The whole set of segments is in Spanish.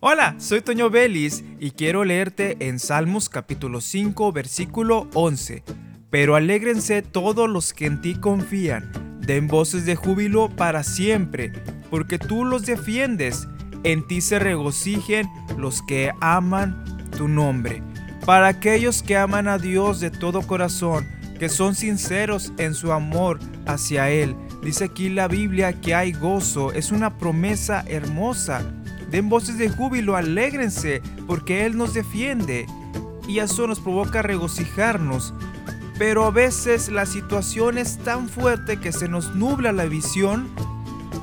Hola, soy Toño Vélez y quiero leerte en Salmos capítulo 5 versículo 11. Pero alégrense todos los que en ti confían, den voces de júbilo para siempre, porque tú los defiendes, en ti se regocijen los que aman tu nombre. Para aquellos que aman a Dios de todo corazón, que son sinceros en su amor hacia Él. Dice aquí la Biblia que hay gozo, es una promesa hermosa Den voces de júbilo, alégrense, porque Él nos defiende. Y eso nos provoca regocijarnos. Pero a veces la situación es tan fuerte que se nos nubla la visión,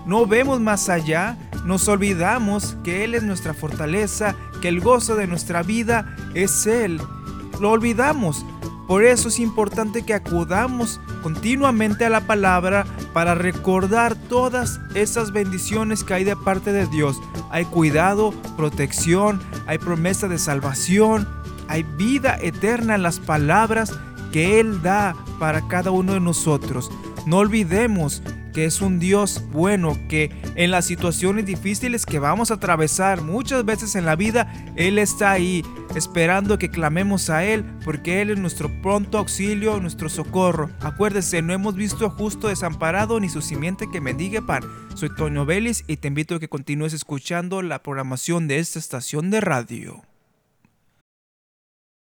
no vemos más allá, nos olvidamos que Él es nuestra fortaleza, que el gozo de nuestra vida es Él. Lo olvidamos. Por eso es importante que acudamos continuamente a la palabra para recordar todas esas bendiciones que hay de parte de Dios. Hay cuidado, protección, hay promesa de salvación, hay vida eterna en las palabras que Él da para cada uno de nosotros. No olvidemos que es un Dios bueno, que en las situaciones difíciles que vamos a atravesar muchas veces en la vida, Él está ahí esperando que clamemos a Él, porque Él es nuestro pronto auxilio, nuestro socorro. Acuérdese, no hemos visto justo desamparado ni su simiente que mendigue pan. Soy Toño Vélez y te invito a que continúes escuchando la programación de esta estación de radio.